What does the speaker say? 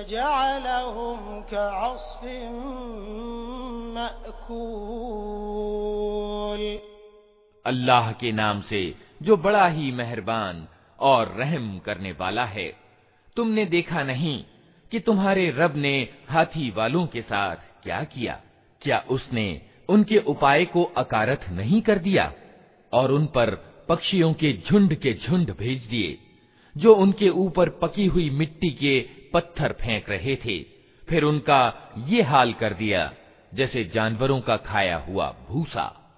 फजअलहुम कअस्फिन मअकूल अल्लाह के नाम से जो बड़ा ही मेहरबान और रहम करने वाला है, तुमने देखा नहीं कि तुम्हारे रब ने हाथी वालों के साथ क्या किया? क्या उसने उनके उपाय को अकारथ नहीं कर दिया और उन पर पक्षियों के झुंड के झुंड भेज दिए, जो उनके ऊपर पकी हुई मिट्टी के पत्थर फेंक रहे थे। फिर उनका ये हाल कर दिया, जैसे जानवरों का खाया हुआ भूसा।